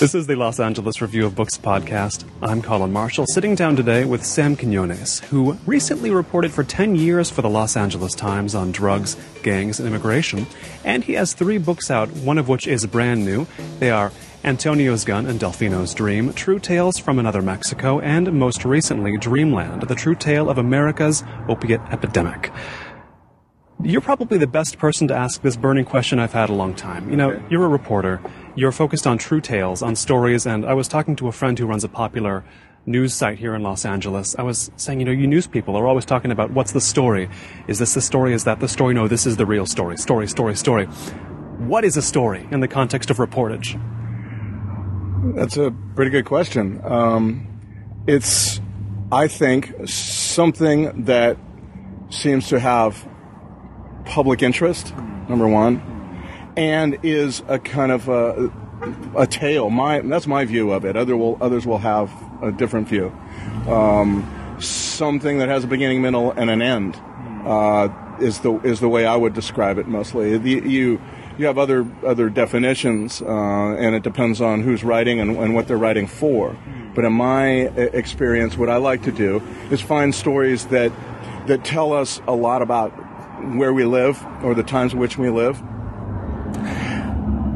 This is the Los Angeles Review of Books podcast. I'm Colin Marshall, sitting down today with Sam Quinones, who recently reported for 10 years for the Los Angeles Times on drugs, gangs, and immigration. And he has three books out, one of which is brand new. They are Antonio's Gun and Delfino's Dream, True Tales from Another Mexico, and most recently, Dreamland, the true tale of America's opiate epidemic. You're probably the best person to ask this burning question I've had a long time. You know, Okay. you're a reporter. You're focused on true tales, on stories, and I was talking to a friend who runs a popular news site here in Los Angeles. I was saying, you know, you news people are always talking about what's the story? Is this the story? Is that the story? No, this is the real story. Story, story, story. What is a story in the context of reportage? That's a pretty good question. Um, it's, I think, something that seems to have public interest, number one, and is a kind of a, a tale. My that's my view of it. Other will, others will have a different view. Um, something that has a beginning, middle, and an end uh, is the is the way I would describe it mostly. The, you you have other other definitions, uh, and it depends on who's writing and, and what they're writing for. But in my e- experience, what I like to do is find stories that that tell us a lot about where we live or the times in which we live.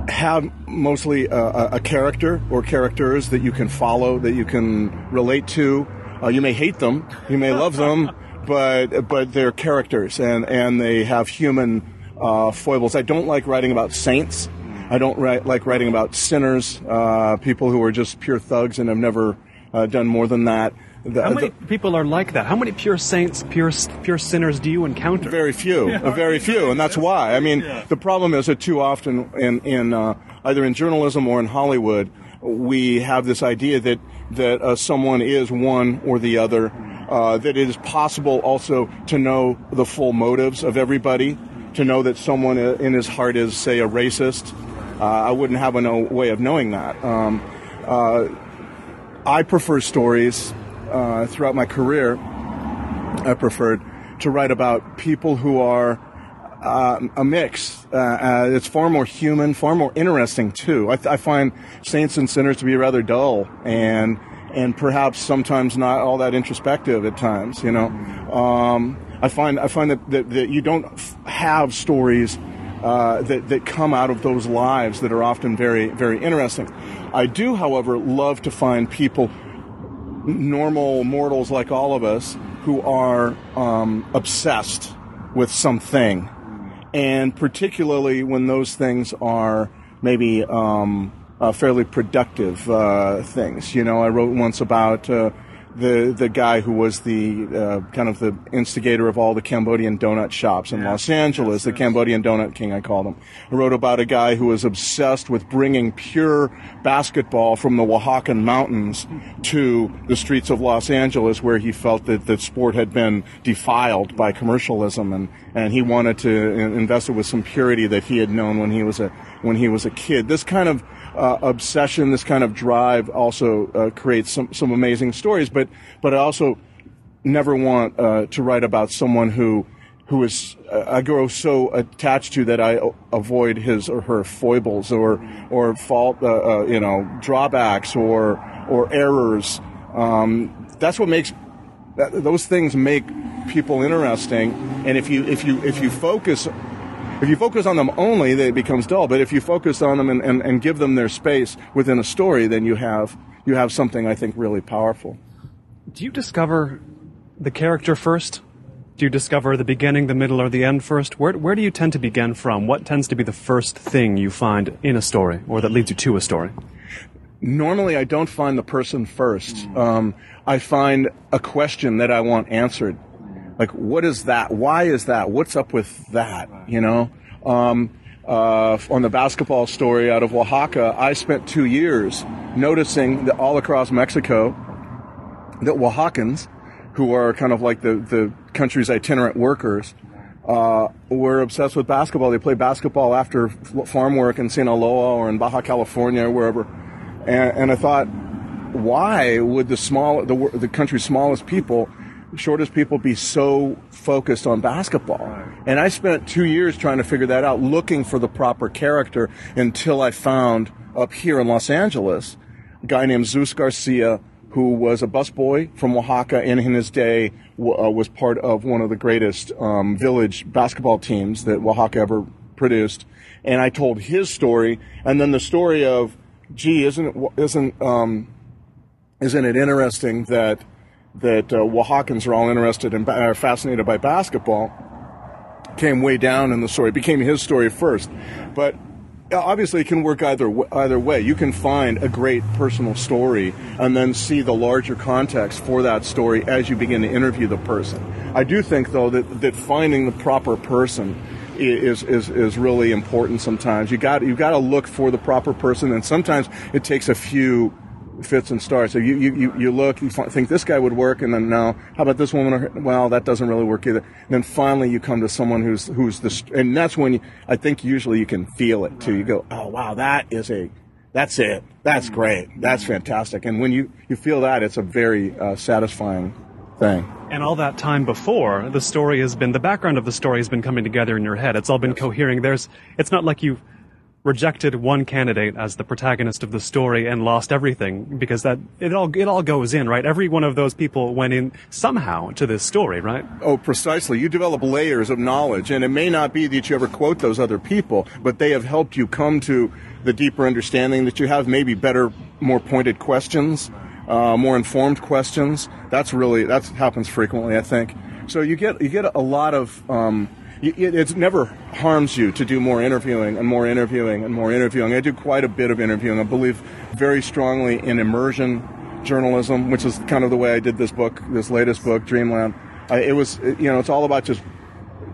Have mostly a, a, character or characters that you can follow, that you can relate to. Uh, you may hate them, you may love them, but but they're characters and and they have human uh, foibles. I don't like writing about saints. I don't write, like writing about sinners, uh, people who are just pure thugs and have never uh, done more than that. The- How many the- people are like that? How many pure saints, pure pure sinners do you encounter? Very few, uh, very few, and that's why. I mean, the problem is that too often in in uh, either in journalism or in Hollywood, we have this idea that that uh, someone is one or the other. Uh, that it is possible also to know the full motives of everybody, to know that someone in his heart is, say, a racist. Uh, I wouldn't have a no way of knowing that. Um, uh, I prefer stories uh, throughout my career. I preferred to write about people who are uh, a mix. Uh, uh, it's far more human, far more interesting too. I, I find saints and sinners to be rather dull and and perhaps sometimes not all that introspective at times. You know, um, I find I find that, that, that you don't f- have stories. Uh, that, that come out of those lives that are often very, very interesting. I do, however, love to find people normal mortals like all of us who are um, obsessed with something, and particularly when those things are maybe um, uh, fairly productive uh, things. You know, I wrote once about. Uh, the, the guy who was the uh, kind of the instigator of all the Cambodian donut shops in Los Angeles, the Cambodian donut king, I called him. I wrote about a guy who was obsessed with bringing pure basketball from the Oaxacan mountains to the streets of Los Angeles, where he felt that the sport had been defiled by commercialism, and, and he wanted to invest it with some purity that he had known when he was a when he was a kid. This kind of uh, obsession, this kind of drive, also uh, creates some some amazing stories. But but I also never want uh, to write about someone who who is uh, I grow so attached to that I avoid his or her foibles or or fault uh, uh, you know drawbacks or or errors. Um, that's what makes that, those things make people interesting. And if you if you if you focus if you focus on them only, then it becomes dull. But if you focus on them and, and, and give them their space within a story, then you have you have something I think really powerful. Do you discover the character first? Do you discover the beginning, the middle, or the end first? Where, where do you tend to begin from? What tends to be the first thing you find in a story, or that leads you to a story? Normally, I don't find the person first. Um, I find a question that I want answered. Like, what is that? Why is that? What's up with that? You know? Um, uh, on the basketball story out of Oaxaca, I spent two years noticing that all across Mexico, that Oaxacans, who are kind of like the, the country's itinerant workers, uh, were obsessed with basketball. They play basketball after farm work in Sinaloa or in Baja California or wherever. And, and I thought, why would the small, the, the country's smallest people shortest people be so focused on basketball? And I spent two years trying to figure that out, looking for the proper character until I found up here in Los Angeles a guy named Zeus Garcia, who was a busboy from Oaxaca and in his day w- uh, was part of one of the greatest um, village basketball teams that Oaxaca ever produced. And I told his story, and then the story of, gee, isn't it, isn't um, isn't it interesting that that uh, Oaxacans are all interested and are fascinated by basketball? Came way down in the story. It became his story first, but obviously it can work either either way. You can find a great personal story and then see the larger context for that story as you begin to interview the person. I do think though that that finding the proper person is is is really important sometimes. You got you got to look for the proper person and sometimes it takes a few fits and starts. So you, you, you look, you think this guy would work, and then no. How about this woman? Well, that doesn't really work either. And then finally, you come to someone who's who's the, and that's when you, I think usually you can feel it too. You go, oh wow, that is a, that's it. That's great. That's fantastic. And when you you feel that, it's a very uh, satisfying thing. And all that time before, the story has been the background of the story has been coming together in your head. It's all been yes. cohering. There's, it's not like you've rejected one candidate as the protagonist of the story and lost everything because that it all it all goes in right? Every one of those people went in somehow to this story right? Oh precisely. You develop layers of knowledge and it may not be that you ever quote those other people but they have helped you come to the deeper understanding that you have maybe better more pointed questions uh, more informed questions. That's really that happens frequently i think. So you get you get a lot of um, it, it never harms you to do more interviewing and more interviewing and more interviewing. I do quite a bit of interviewing. I believe very strongly in immersion journalism, which is kind of the way I did this book, this latest book, Dreamland. I, it was, you know, it's all about just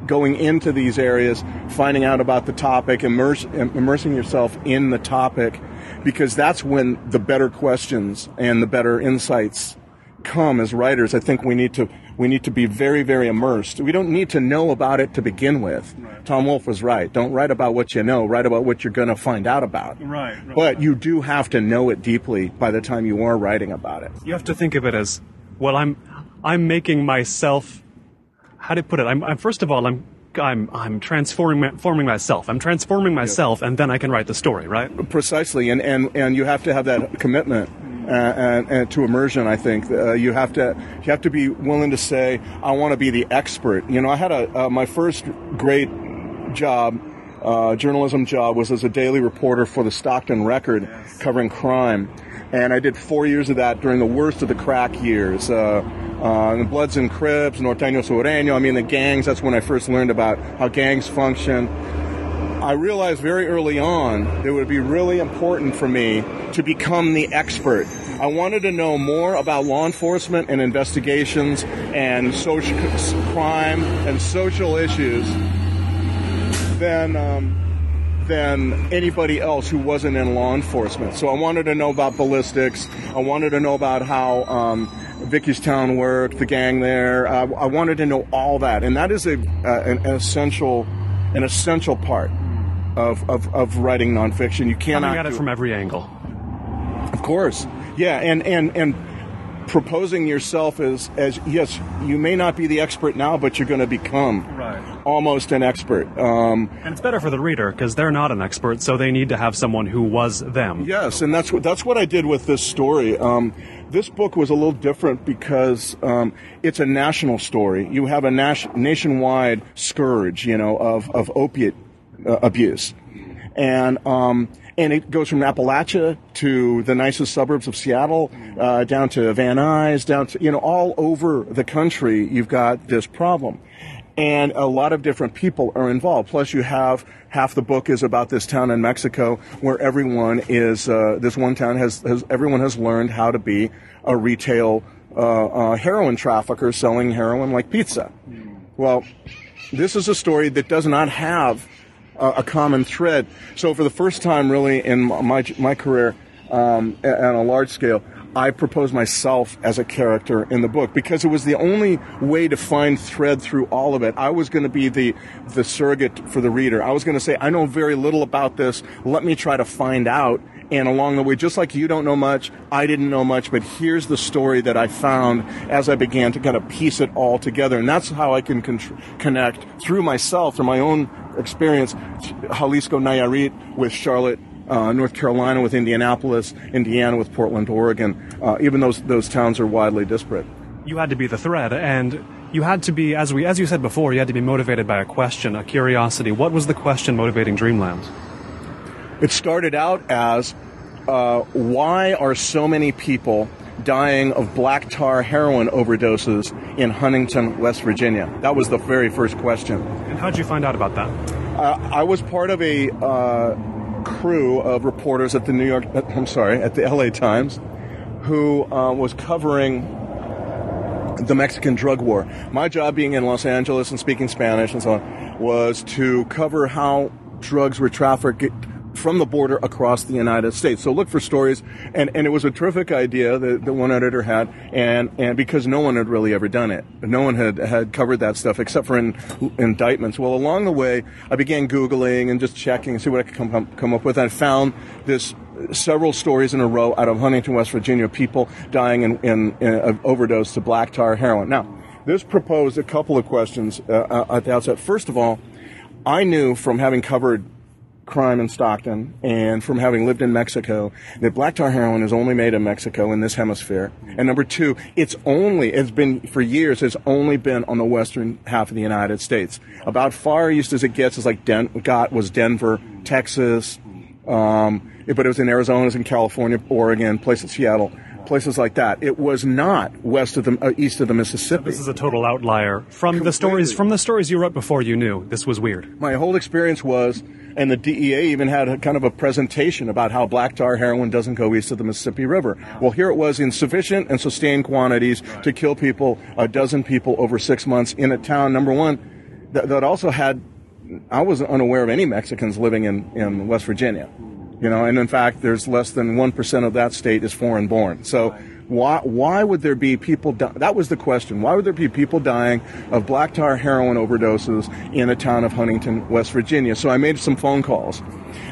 going into these areas, finding out about the topic, immerse, immersing yourself in the topic, because that's when the better questions and the better insights come as writers. I think we need to we need to be very, very immersed. We don't need to know about it to begin with. Right. Tom Wolfe was right. Don't write about what you know, write about what you're going to find out about. Right, right. But you do have to know it deeply by the time you are writing about it. You have to think of it as, well, I'm, I'm making myself, how do you put it? I'm, I'm first of all, I'm I'm I'm transforming forming myself. I'm transforming myself, and then I can write the story, right? Precisely, and and and you have to have that commitment and, and, to immersion. I think uh, you have to you have to be willing to say, "I want to be the expert." You know, I had a uh, my first great job. Uh, journalism job was as a daily reporter for the Stockton Record, covering crime, and I did four years of that during the worst of the crack years. Uh, uh, the Bloods and Crips, Norteño Sureño, I mean the gangs. That's when I first learned about how gangs function. I realized very early on it would be really important for me to become the expert. I wanted to know more about law enforcement and investigations and social crime and social issues than um, than anybody else who wasn't in law enforcement. So I wanted to know about ballistics. I wanted to know about how um, Vickistown worked, the gang there. Uh, I wanted to know all that, and that is a, uh, an essential an essential part of, of, of writing nonfiction. You cannot coming at it from every angle. Of course, yeah, and and and proposing yourself as as yes, you may not be the expert now, but you're going to become right. almost an expert. Um, and it's better for the reader because they're not an expert, so they need to have someone who was them. Yes, and that's what that's what I did with this story. Um, this book was a little different because um, it's a national story. You have a nas- nationwide scourge, you know, of of opiate uh, abuse, and um, and it goes from Appalachia to the nicest suburbs of Seattle, uh, down to Van Nuys, down to you know all over the country. You've got this problem, and a lot of different people are involved. Plus, you have half the book is about this town in Mexico where everyone is. Uh, this one town has, has everyone has learned how to be a retail uh, uh heroin trafficker selling heroin like pizza. Well, this is a story that does not have a common thread. So for the first time, really in my my career, um, on a large scale, I proposed myself as a character in the book because it was the only way to find thread through all of it. I was going to be the the surrogate for the reader. I was going to say, I know very little about this. Let me try to find out. And along the way, just like you don't know much, I didn't know much, but here's the story that I found as I began to kind of piece it all together. And that's how I can con- connect through myself, through my own experience, Xalisco Nayarit with Charlotte uh, North Carolina with Indianapolis, Indiana with Portland, Oregon. Uh, even those those towns are widely disparate. You had to be the thread, and you had to be, as we as you said before, you had to be motivated by a question, a curiosity. What was the question motivating Dreamland? It started out as, uh, why are so many people dying of black tar heroin overdoses in Huntington, West Virginia? That was the very first question. And how did you find out about that? Uh, I was part of a uh, crew of reporters at the New York, I'm sorry, at the LA Times, who uh, was covering the Mexican drug war. My job being in Los Angeles and speaking Spanish and so on was to cover how drugs were trafficked from the border across the United States. So look for stories, and, and it was a terrific idea that, that one editor had, and, and because no one had really ever done it. No one had, had covered that stuff except for in, indictments. Well, along the way, I began Googling and just checking and see what I could come, come up with. I found this several stories in a row out of Huntington, West Virginia, people dying in, in, in of overdose to black tar heroin. Now, this proposed a couple of questions uh, uh at the outset. First of all, I knew from having covered crime in Stockton and from having lived in Mexico that black tar heroin is only made in Mexico in this hemisphere. And number two, it's only, it's been for years, it's only been on the western half of the United States. About far east as it gets is like Den- got was Denver, Texas, um, but it was in Arizona, it was in California, Oregon, places Seattle places like that. It was not west of the uh, east of the Mississippi. This is a total outlier from Completely. the stories from the stories you wrote before you knew this was weird. My whole experience was and the DEA even had a, kind of a presentation about how black tar heroin doesn't go east of the Mississippi River. Well, here it was in sufficient and sustained quantities to kill people, a dozen people over six months in a town, number one, that, that also had, I was unaware of any Mexicans living in, in West Virginia. You know, and in fact, there's less than 1% of that state is foreign born. So, why, why would there be people, di- that was the question. Why would there be people dying of black tar heroin overdoses in the town of Huntington, West Virginia? So I made some phone calls.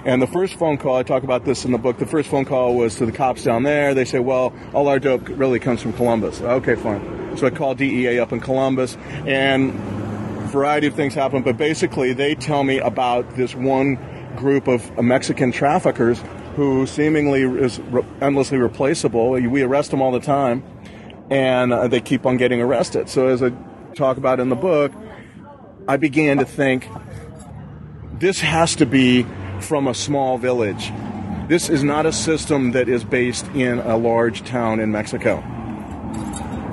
And the first phone call, I talk about this in the book, the first phone call was to the cops down there. They say, well, all our dope really comes from Columbus. Okay, fine. So I called DEA up in Columbus and a variety of things happen, but basically they tell me about this one group of Mexican traffickers who seemingly is re- endlessly replaceable. We arrest them all the time, and uh, they keep on getting arrested. So, as I talk about in the book, I began to think this has to be from a small village. This is not a system that is based in a large town in Mexico.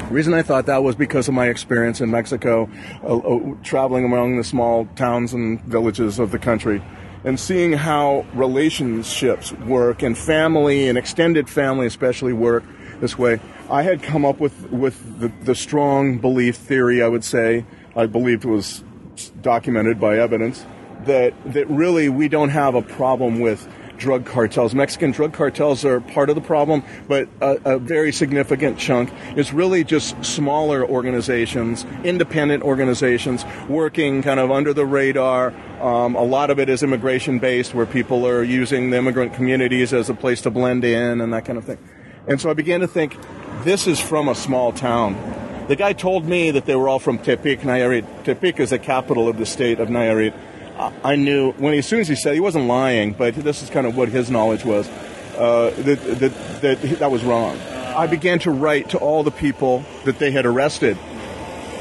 The reason I thought that was because of my experience in Mexico, uh, uh, traveling among the small towns and villages of the country and seeing how relationships work and family and extended family especially work this way, I had come up with, with the, the strong belief theory, I would say, I believed was documented by evidence, that, that really we don't have a problem with drug cartels. Mexican drug cartels are part of the problem, but a, a, very significant chunk is really just smaller organizations, independent organizations, working kind of under the radar. Um, a lot of it is immigration based, where people are using the immigrant communities as a place to blend in and that kind of thing. And so I began to think, this is from a small town. The guy told me that they were all from Tepic, Nayarit. Tepic is the capital of the state of Nayarit. I knew when he, as soon as he said he wasn't lying, but this is kind of what his knowledge was. Uh, that, that, that that was wrong. I began to write to all the people that they had arrested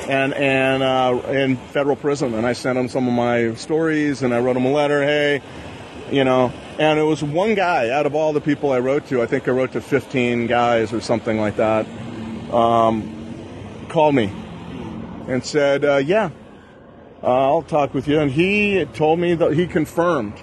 and and uh, in federal prison, and I sent them some of my stories, and I wrote them a letter. Hey, you know, and it was one guy out of all the people I wrote to. I think I wrote to 15 guys or something like that. Um, called me and said, uh, "Yeah, uh, I'll talk with you. And he told me that he confirmed.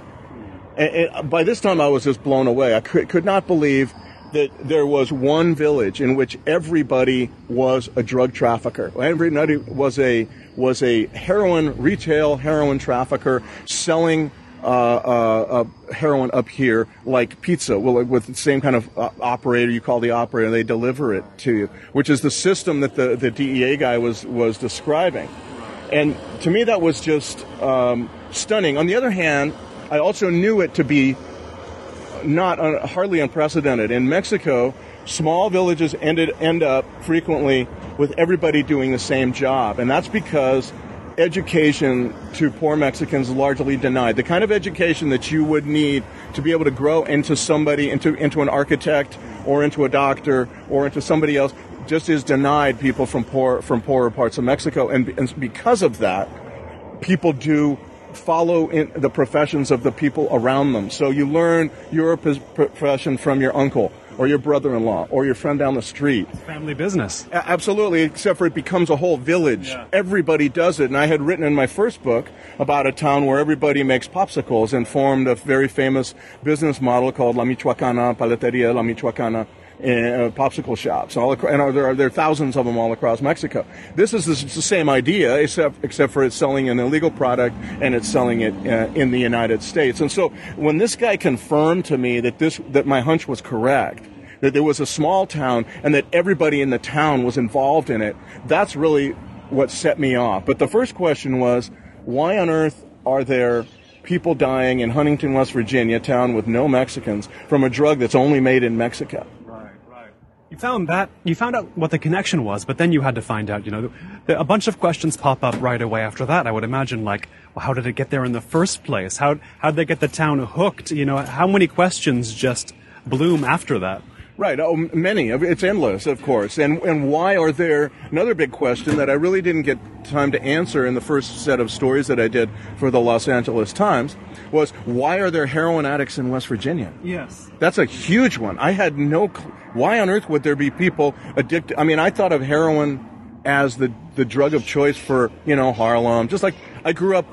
And, and by this time, I was just blown away. I could, could not believe that there was one village in which everybody was a drug trafficker. Everybody was a was a heroin retail heroin trafficker selling uh, uh, uh, heroin up here like pizza, well, with the same kind of uh, operator. You call the operator, they deliver it to you, which is the system that the, the DEA guy was was describing. And to me, that was just um, stunning. On the other hand, I also knew it to be not uh, hardly unprecedented. In Mexico, small villages ended end up frequently with everybody doing the same job, and that's because education to poor Mexicans largely denied. The kind of education that you would need to be able to grow into somebody, into, into an architect or into a doctor or into somebody else, just is denied people from poor, from poorer parts of Mexico. And, and because of that, people do follow in the professions of the people around them. So you learn your profession from your uncle or your brother-in-law or your friend down the street. Family business. Absolutely, except for it becomes a whole village. Yeah. Everybody does it. And I had written in my first book about a town where everybody makes popsicles and formed a very famous business model called La Michoacana, Paleteria La Michoacana uh, popsicle shops. All across, and there are there are thousands of them all across Mexico. This is the, the same idea, except except for it's selling an illegal product and it's selling it uh, in the United States. And so when this guy confirmed to me that this that my hunch was correct, that there was a small town and that everybody in the town was involved in it, that's really what set me off. But the first question was, why on earth are there people dying in Huntington, West Virginia, a town with no Mexicans, from a drug that's only made in Mexico? You found that you found out what the connection was, but then you had to find out. You know, a bunch of questions pop up right away after that. I would imagine, like, well, how did it get there in the first place? How how did they get the town hooked? You know, how many questions just bloom after that? Right. Oh, many. It's endless, of course. And and why are there another big question that I really didn't get time to answer in the first set of stories that I did for the Los Angeles Times was why are there heroin addicts in West Virginia? Yes. That's a huge one. I had no cl- why on earth would there be people addicted? I mean, I thought of heroin as the the drug of choice for, you know, Harlem. Just like I grew up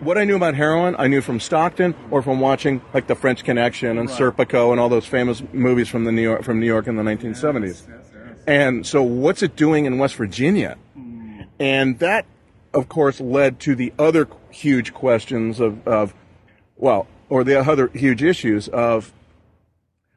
what I knew about heroin, I knew from Stockton or from watching like The French Connection and right. Serpico and all those famous movies from the New York from New York in the 1970s. Yes, yes, yes. And so, what's it doing in West Virginia? Mm. And that, of course, led to the other huge questions of, of, well, or the other huge issues of,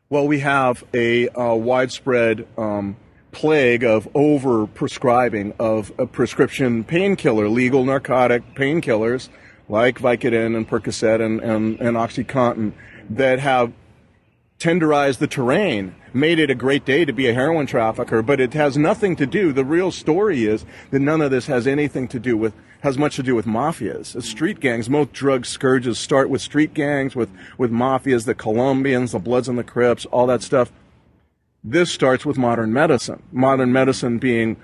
well, we have a, a widespread um, plague of over prescribing of a prescription painkiller, legal narcotic painkillers like Vicodin and Percocet and, and, and OxyContin that have tenderized the terrain, made it a great day to be a heroin trafficker, but it has nothing to do. The real story is that none of this has anything to do with, has much to do with mafias. Street gangs, most drug scourges start with street gangs, with, with mafias, the Colombians, the Bloods and the Crips, all that stuff. This starts with modern medicine. Modern medicine being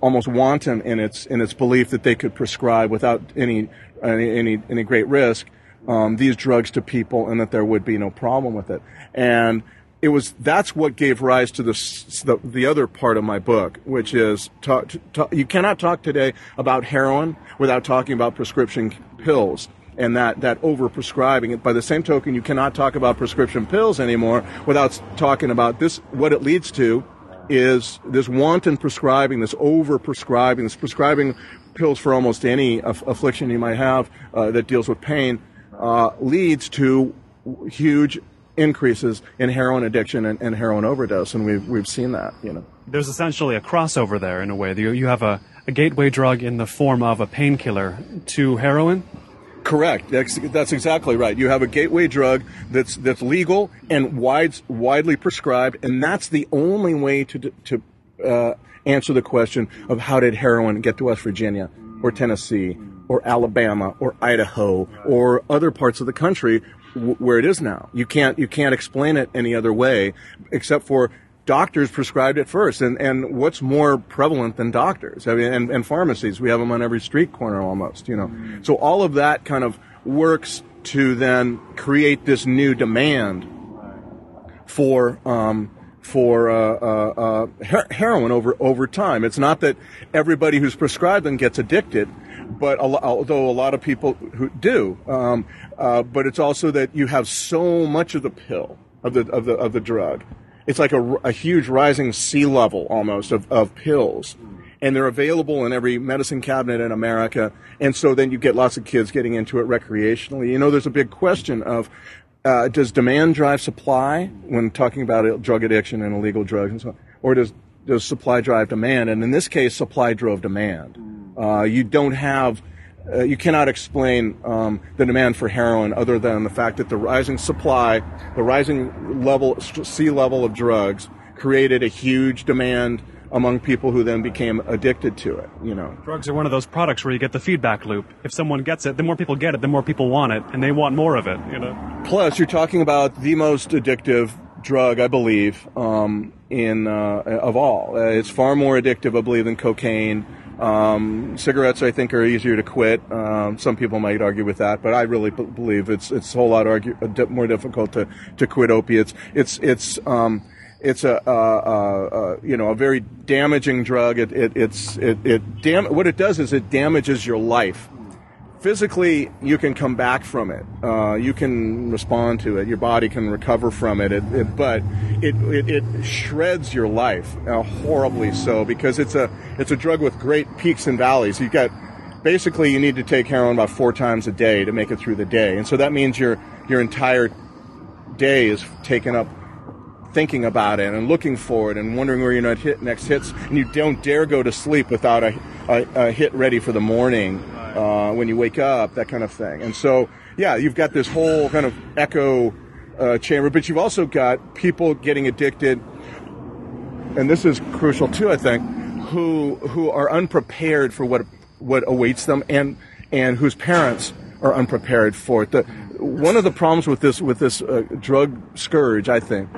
almost wanton in its in its belief that they could prescribe without any any any, any great risk um, these drugs to people, and that there would be no problem with it. And it was that's what gave rise to the the other part of my book, which is talk, talk, you cannot talk today about heroin without talking about prescription pills and that that overprescribing. By the same token, you cannot talk about prescription pills anymore without talking about this. What it leads to is this wanton prescribing, this over prescribing, this prescribing pills for almost any aff- affliction you might have uh, that deals with pain, uh, leads to huge increases in heroin addiction and, and, heroin overdose, and we've we've seen that. You know, there's essentially a crossover there in a way. You you have a, a gateway drug in the form of a painkiller to heroin. Correct. That's, that's exactly right. You have a gateway drug that's that's legal and wide, widely prescribed, and that's the only way to to uh, answer the question of how did heroin get to West Virginia or Tennessee or Alabama or Idaho or other parts of the country w- where it is now. You can't you can't explain it any other way except for doctors prescribed it first. And, and what's more prevalent than doctors? I mean, and, and pharmacies, we have them on every street corner almost, you know. Mm-hmm. So all of that kind of works to then create this new demand for, um, for uh, uh, uh, heroin over over time. It's not that everybody who's prescribed them gets addicted, but a although a lot of people who do, um, uh, but it's also that you have so much of the pill of the of the of the drug it's like a, a huge rising sea level almost of, of pills. and they're available in every medicine cabinet in America. And so then you get lots of kids getting into it recreationally. You know, there's a big question of uh, does demand drive supply when talking about drug addiction and illegal drugs and so on, or does does supply drive demand? And in this case, supply drove demand. Uh, you don't have uh, you cannot explain um, the demand for heroin other than the fact that the rising supply, the rising level, sea level of drugs, created a huge demand among people who then became addicted to it. You know, drugs are one of those products where you get the feedback loop. If someone gets it, the more people get it, the more people want it, and they want more of it. You know. Plus, you're talking about the most addictive drug, I believe, um, in uh, of all. Uh, it's far more addictive, I believe, than cocaine. Um, cigarettes, I think, are easier to quit. Um, some people might argue with that, but I really b- believe it's it's a whole lot more difficult to, to quit opiates. It's it's um, it's a, a, a, a, you know a very damaging drug. It, it it's it, it dam- what it does is it damages your life physically you can come back from it. Uh, you can respond to it. Your body can recover from it. it, it but it, it, shreds your life uh, horribly so because it's a it's a drug with great peaks and valleys. You got basically you need to take heroin about four times a day to make it through the day, and so that means your your entire day is taken up thinking about it and looking for it and wondering where your next hits, and you don't dare go to sleep without a, a, a hit ready for the morning uh, when you wake up, that kind of thing. And so, yeah, you've got this whole kind of echo uh, chamber, but you've also got people getting addicted, and this is crucial too, I think, who who are unprepared for what what awaits them, and and whose parents are unprepared for it. The, one of the problems with this with this uh, drug scourge, I think,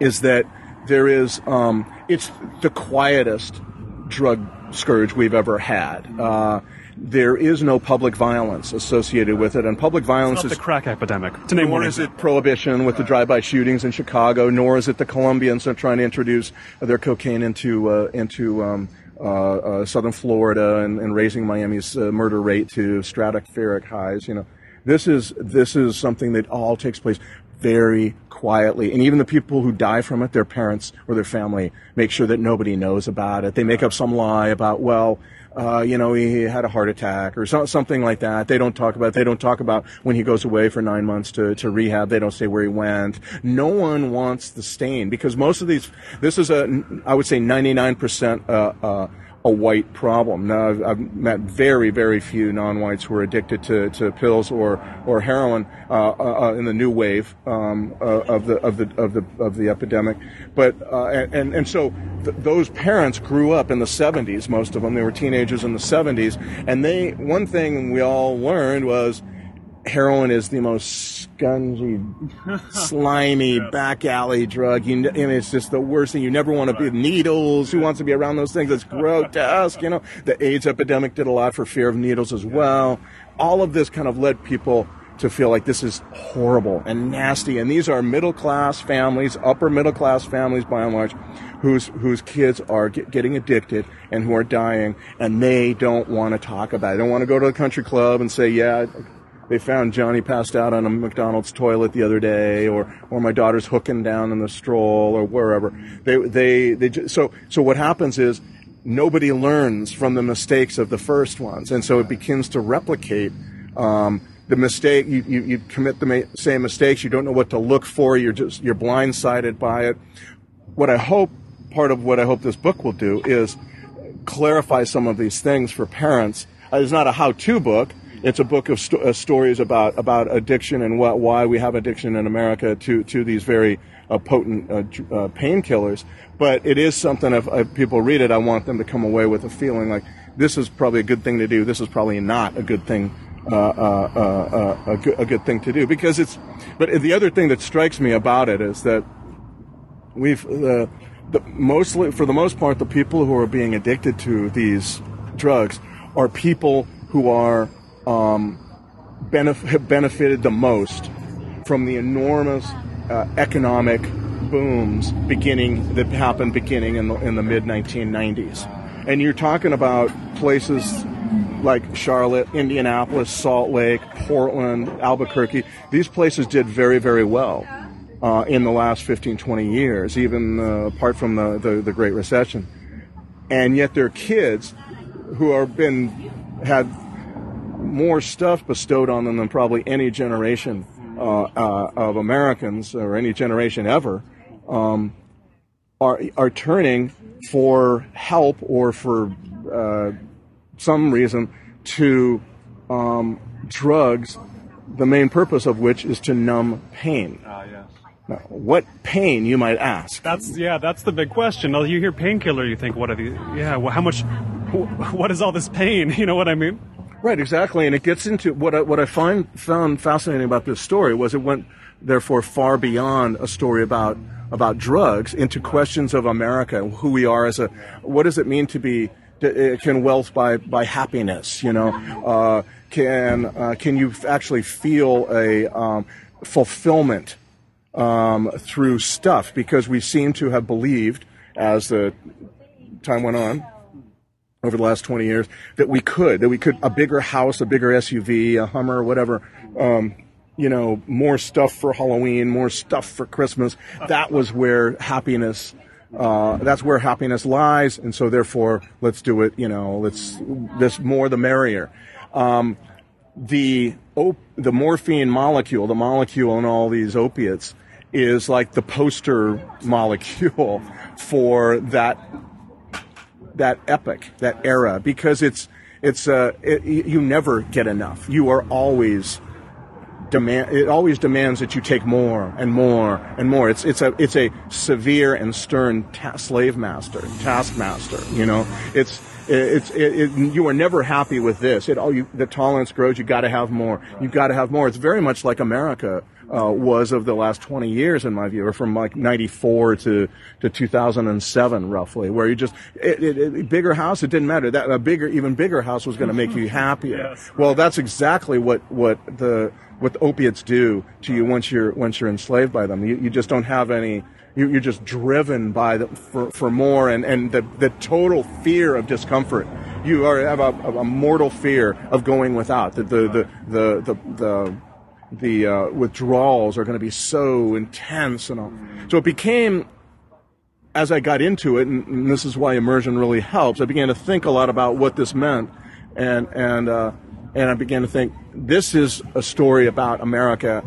is that there is um, it's the quietest drug scourge we've ever had. Uh, there is no public violence associated with it, and public violence is the crack epidemic. To name nor one is it prohibition with the drive-by shootings in Chicago, nor is it the Colombians are trying to introduce their cocaine into uh, into um, uh, uh, southern Florida and, and raising Miami's uh, murder rate to stratospheric highs. You know, this is this is something that all takes place very quietly. And even the people who die from it, their parents or their family, make sure that nobody knows about it. They make up some lie about, well, uh, you know, he had a heart attack or so, something like that. They don't talk about. It. They don't talk about when he goes away for nine months to, to rehab. They don't say where he went. No one wants the stain because most of these. This is a, I would say, ninety nine percent uh, uh, a white problem. Now, I've, I've, met very, very few non-whites who are addicted to, to pills or or heroin uh, uh, uh in the new wave um, uh, of the of the of the of the epidemic. But uh, and and so th- those parents grew up in the 70s. Most of them, they were teenagers in the 70s, and they one thing we all learned was heroin is the most scungy, slimy back alley drug. You, and it's just the worst thing. You never want to be needles. Who wants to be around those things? It's grotesque. You know, the AIDS epidemic did a lot for fear of needles as well. All of this kind of led people to feel like this is horrible and nasty. And these are middle class families, upper middle class families by and large, whose whose kids are get, getting addicted and who are dying, and they don't want to talk about it. They don't want to go to the country club and say, "Yeah, they found Johnny passed out on a McDonald's toilet the other day, or or my daughter's hooking down in the stroll, or wherever. They they they so so what happens is nobody learns from the mistakes of the first ones, and so it begins to replicate. Um, the mistake you, you, you commit the ma- same mistakes. You don't know what to look for. You're just you're blindsided by it. What I hope part of what I hope this book will do is clarify some of these things for parents. Uh, it's not a how-to book it's a book of sto- uh, stories about about addiction and what why we have addiction in America to to these very uh, potent uh, uh painkillers. But it is something. If, if, people read it, I want them to come away with a feeling like this is probably a good thing to do. This is probably not a good thing. Uh, uh, a, good, a good thing to do because it's. But the other thing that strikes me about it is that we've the mostly for the most part the people who are being addicted to these drugs are people who are um, benef- have benefited the most from the enormous uh, economic booms beginning that happened beginning in the, in the mid 1990s. And you're talking about places like Charlotte, Indianapolis, Salt Lake, Portland, Albuquerque. These places did very, very well uh, in the last 15, 20 years, even uh, apart from the, the, the Great Recession and yet their kids who have been had more stuff bestowed on them than probably any generation uh, uh, of Americans or any generation ever um, are are turning for help or for uh, some reason to um, drugs, the main purpose of which is to numb pain. Ah, yes. Now, what pain, you might ask? That's yeah. That's the big question. Now, You hear painkiller, you think, what are these? Yeah. Well, how much? What is all this pain? You know what I mean? Right, exactly, and it gets into what I, what I find found fascinating about this story was it went therefore far beyond a story about about drugs into questions of America, who we are as a, what does it mean to be, can wealth buy by happiness? You know, uh, can uh, can you actually feel a um, fulfillment um, through stuff? Because we seem to have believed as the time went on over the last 20 years that we could, that we could, a bigger house, a bigger SUV, a Hummer, whatever, um, you know, more stuff for Halloween, more stuff for Christmas. That was where happiness, uh, that's where happiness lies. And so therefore, let's do it, you know, let's, this more the merrier. Um, the, op- the morphine molecule, the molecule in all these opiates is like the poster molecule for that that epic, that era, because it's it's uh, it, you never get enough. You are always demand. It always demands that you take more and more and more. It's it's a it's a severe and stern ta- slave master, taskmaster. You know, it's it's it, it, you are never happy with this. It all you, the tolerance grows. You got to have more. You got to have more. It's very much like America uh, was of the last 20 years, in my view, or from like 94 to, to 2007, roughly, where you just, it, it, it, bigger house, it didn't matter. That A bigger, even bigger house was going to make you happier. Yes. Well, that's exactly what, what the, what the opiates do to you once you're, once you're enslaved by them. You, you just don't have any, you, are just driven by the, for, for more and, and the, the total fear of discomfort. You are, have a, a mortal fear of going without. The, the, the, the, the, the the uh, withdrawals are going to be so intense and all. So it became, as I got into it, and, and, this is why immersion really helps. I began to think a lot about what this meant, and and uh, and I began to think this is a story about America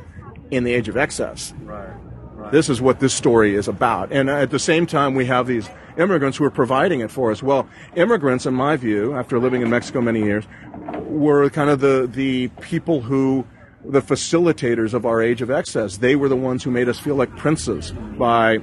in the age of excess. Right. Right. This is what this story is about, and at the same time, we have these immigrants who are providing it for us. Well, immigrants, in my view, after living in Mexico many years, were kind of the the people who the facilitators of our age of excess. They were the ones who made us feel like princes by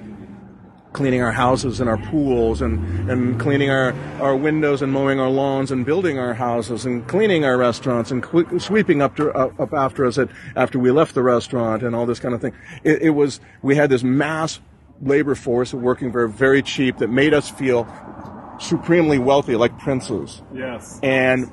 cleaning our houses and our pools and, and cleaning our, our windows and mowing our lawns and building our houses and cleaning our restaurants and qu- sweeping up, to, up, up, after us at, after we left the restaurant and all this kind of thing. It, it was, we had this mass labor force working very, very cheap that made us feel supremely wealthy like princes. Yes. And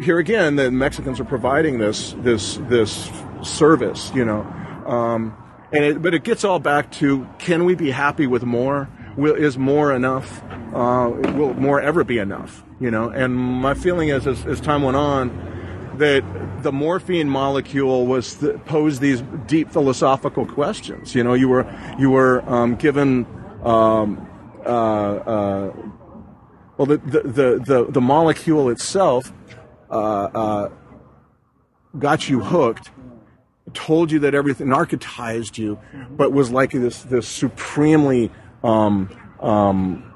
here again, the Mexicans are providing this this this service, you know, um, and it, but it gets all back to can we be happy with more? Will, is more enough? Uh, will more ever be enough? You know, and my feeling is as, as time went on that the morphine molecule was posed these deep philosophical questions. You know, you were you were um, given. Um, uh, uh, well, the, the, the, the molecule itself uh, uh, got you hooked, told you that everything, narcotized you, but was like this this supremely um, um,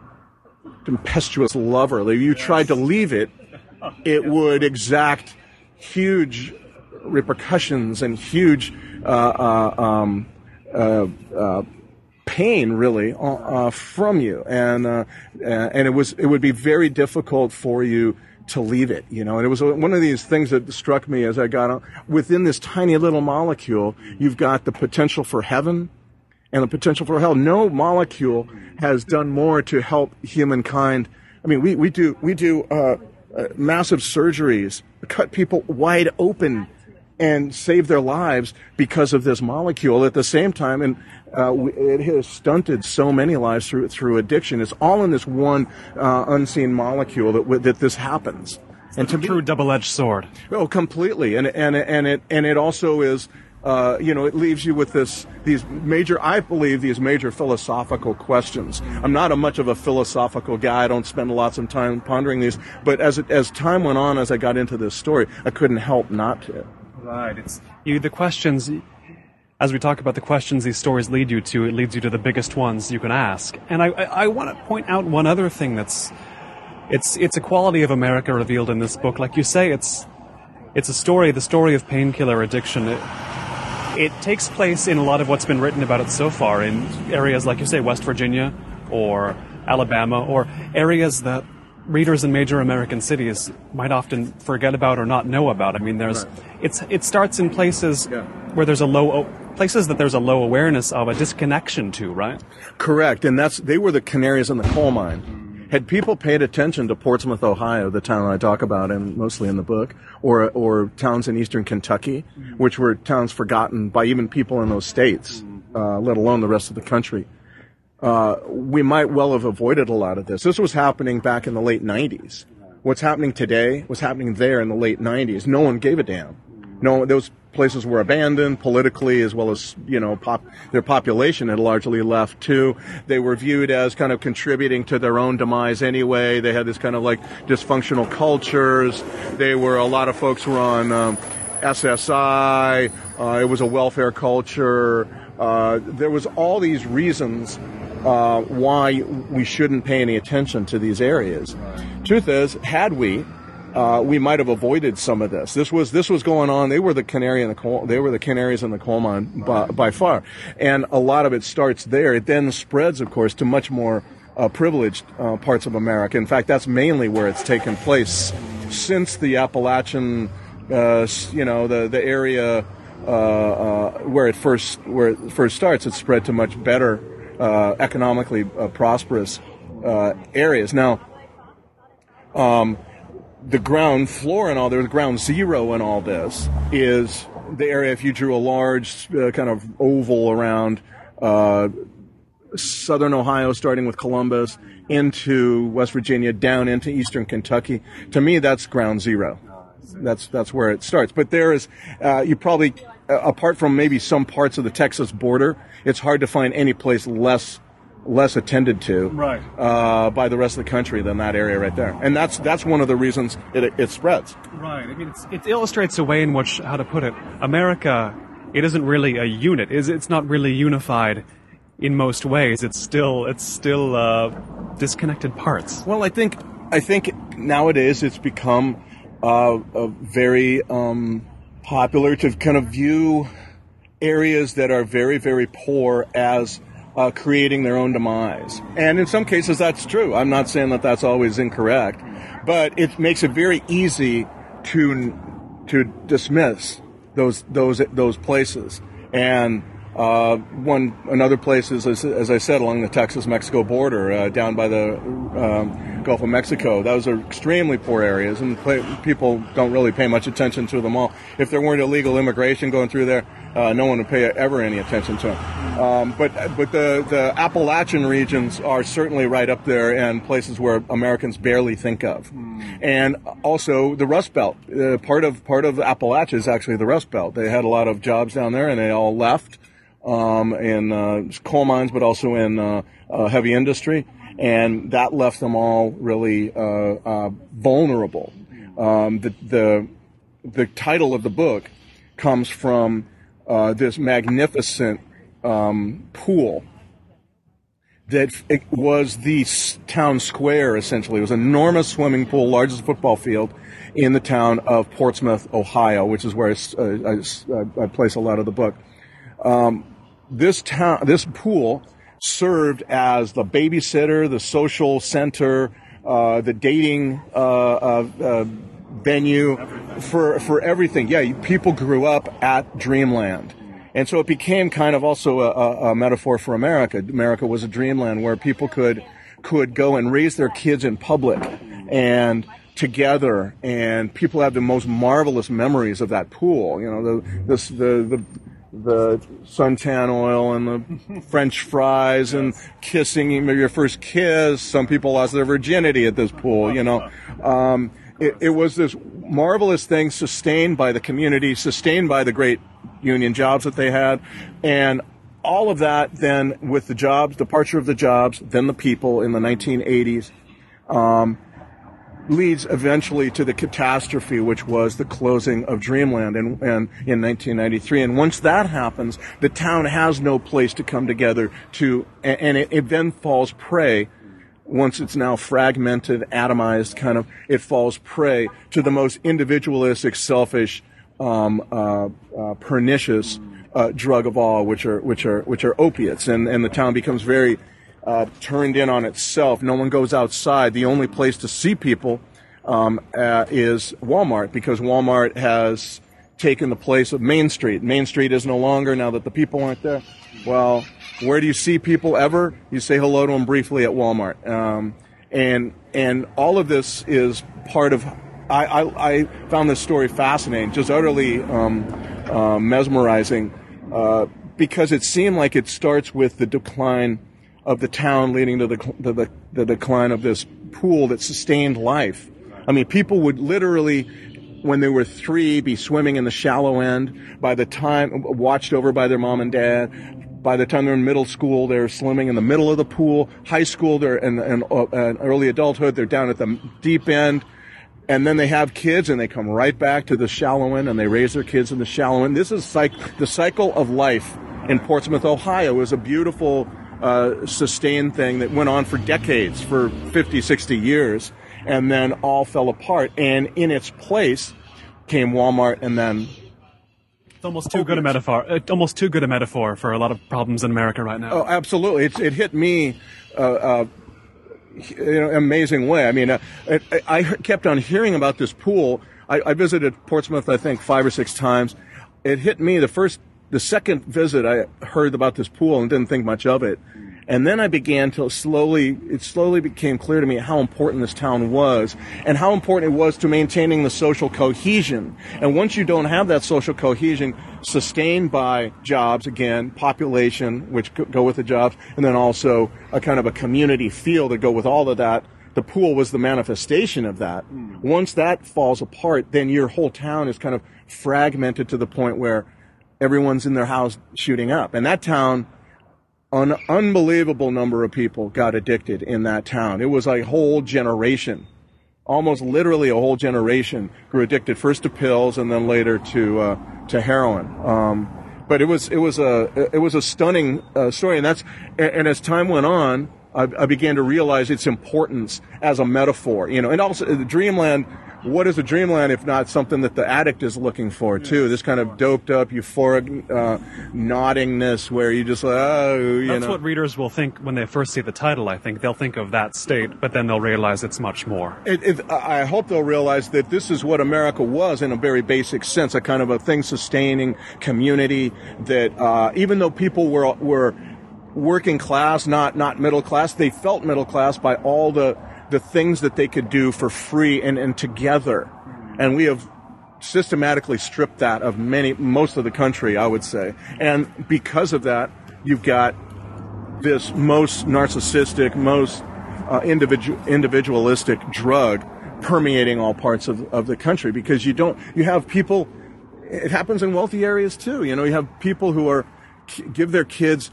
tempestuous lover. Like you tried to leave it, it would exact huge repercussions and huge uh, uh, um, uh, uh pain, really, uh, from you, and and it was it would be very difficult for you to leave it, you know. And it was one of these things that struck me as I got on. Within this tiny little molecule, you've got the potential for heaven and the potential for hell. No molecule has done more to help humankind. I mean, we, we do, we do, uh, uh, massive surgeries, cut people wide open and save their lives because of this molecule. At the same time, and uh, it has stunted so many lives through through addiction. It's all in this one uh, unseen molecule that that this happens. and to true double-edged sword. Oh, completely. And and and it and it also is. uh, you know, it leaves you with this these major, I believe, these major philosophical questions. I'm not a much of a philosophical guy. I don't spend lots of time pondering these. But as it, as time went on, as I got into this story, I couldn't help not to. It's you. The questions. As we talk about the questions these stories lead you to, it leads you to the biggest ones you can ask. And I, I, I want to point out one other thing that's it's it's a quality of America revealed in this book. Like you say, it's it's a story, the story of painkiller addiction. It, it takes place in a lot of what's been written about it so far in areas like you say, West Virginia or Alabama, or areas that readers in major American cities might often forget about or not know about. I mean, there's right. it's it starts in places yeah. where there's a low places that there's a low awareness of a disconnection to, right? Correct, and that's they were the canaries in the coal mine had people paid attention to Portsmouth, Ohio, the town I talk about, and mostly in the book, or or towns in eastern Kentucky, which were towns forgotten by even people in those states, uh, let alone the rest of the country, uh, we might well have avoided a lot of this. This was happening back in the late '90s. What's happening today was happening there in the late '90s. No one gave a damn. No, those places were abandoned politically as well as, you know, pop, their population had largely left too. They were viewed as kind of contributing to their own demise anyway. They had this kind of like dysfunctional cultures. They were, a lot of folks were on um, SSI. Uh, it was a welfare culture. Uh, there was all these reasons uh, why we shouldn't pay any attention to these areas. Truth is, had we, uh, we might have avoided some of this. This was this was going on. They were the canary in the coal. They were the canaries in the coal mine by, by far, and a lot of it starts there. It then spreads, of course, to much more uh, privileged uh, parts of America. In fact, that's mainly where it's taken place since the Appalachian, uh, you know, the the area uh, uh, where it first where it first starts. It's spread to much better, economically prosperous areas now. Um, the ground floor and all there, the ground zero and all this is the area. If you drew a large uh, kind of oval around uh, southern Ohio, starting with Columbus, into West Virginia, down into eastern Kentucky, to me that's ground zero. That's that's where it starts. But there is uh, you probably uh, apart from maybe some parts of the Texas border, it's hard to find any place less less attended to right. uh, by the rest of the country than that area right there, and that's that's one of the reasons it, it spreads. Right. I mean, it illustrates a way in which how to put it. America, it isn't really a unit. Is it's not really unified in most ways. It's still it's still uh, disconnected parts. Well, I think I think nowadays it's become uh, a very um, popular to kind of view areas that are very very poor as uh, creating their own demise. And in some cases, that's true. I'm not saying that that's always incorrect, but it makes it very easy to to dismiss those those those places. And uh, one another place is, as, as, I said, along the Texas-Mexico border, uh, down by the um, Gulf of Mexico. Those are extremely poor areas, and people don't really pay much attention to them all. If there weren't illegal immigration going through there, uh, no one would pay ever any attention to them. Um, but but the the Appalachian regions are certainly right up there, and places where Americans barely think of. Mm. And also the Rust Belt. Uh, part of part of Appalachia is actually the Rust Belt. They had a lot of jobs down there, and they all left um, in uh, coal mines, but also in uh, uh, heavy industry, and that left them all really uh, uh, vulnerable. Um, the, the the title of the book comes from uh, this magnificent um, pool that was the town square essentially. It was an enormous swimming pool, largest football field in the town of Portsmouth, Ohio, which is where I, I, I place a lot of the book. Um, this town, this pool served as the babysitter, the social center, uh, the dating uh, uh, uh venue for for everything. Yeah, people grew up at Dreamland. And so it became kind of also a, a, metaphor for America. America was a dreamland where people could could go and raise their kids in public and together and people have the most marvelous memories of that pool you know the this the the the suntan oil and the French fries and kissing your first kiss. Some people lost their virginity at this pool, you know. Um, it, it, was this marvelous thing sustained by the community, sustained by the great union jobs that they had, and all of that then with the jobs, departure of the jobs, then the people in the 1980s, um, leads eventually to the catastrophe, which was the closing of Dreamland in, in, in 1993. And once that happens, the town has no place to come together to, and it, it then falls prey once it's now fragmented, atomized, kind of, it falls prey to the most individualistic, selfish, um, uh, uh, pernicious uh, drug of all, which are which are which are opiates, and and the town becomes very uh, turned in on itself. No one goes outside. The only place to see people um, uh, is Walmart because Walmart has taken the place of Main Street. Main Street is no longer now that the people aren't there. Well, where do you see people ever? You say hello to them briefly at Walmart, um, and and all of this is part of. I, I, I found this story fascinating, just utterly um, uh, mesmerizing uh, because it seemed like it starts with the decline of the town leading to the, the, the, decline of this pool that sustained life. I mean, people would literally, when they were three, be swimming in the shallow end. By the time, watched over by their mom and dad. By the time they're in middle school, they're swimming in the middle of the pool. High school, they're in, in, uh, in early adulthood, they're down at the deep end and then they have kids and they come right back to the shallow end and they raise their kids in the shallow end. This is psych- the cycle of life in Portsmouth, Ohio. Was a beautiful, uh, sustained thing that went on for decades, for 50, 60 years, and then all fell apart. And in its place came Walmart and then it's almost too good a metaphor. It's almost too good a metaphor for a lot of problems in America right now. Oh, absolutely! It, it hit me uh, uh, in an amazing way. I mean, uh, I, I, kept on hearing about this pool. I, I, visited Portsmouth, I think, five or six times. It hit me the first, the second visit. I heard about this pool and didn't think much of it. And then I began to slowly, it slowly became clear to me how important this town was and how important it was to maintaining the social cohesion. And once you don't have that social cohesion sustained by jobs, again, population, which go with the jobs, and then also a kind of a community feel to go with all of that, the pool was the manifestation of that. Mm. Once that falls apart, then your whole town is kind of fragmented to the point where everyone's in their house shooting up. And that town an unbelievable number of people got addicted in that town. It was a whole generation, almost literally a whole generation, grew addicted first to pills and then later to uh, to heroin. Um, but it was it was a it was a stunning uh, story, and that's and as time went on, I, I began to realize its importance as a metaphor. You know, and also the Dreamland what is a dreamland if not something that the addict is looking for too? This kind of doped up, euphoric uh, noddingness where you just oh, you know, That's know. what readers will think when they first see the title. I think they'll think of that state, but then they'll realize it's much more. It, it, I hope they'll realize that this is what America was in a very basic sense, a kind of a thing-sustaining community that uh, even though people were were working class, not not middle class, they felt middle class by all the the things that they could do for free and, and together. And we have systematically stripped that of many, most of the country, I would say. And because of that, you've got this most narcissistic, most uh, individual, individualistic drug permeating all parts of, of the country because you don't, you have people, it happens in wealthy areas too. You know, you have people who are, give their kids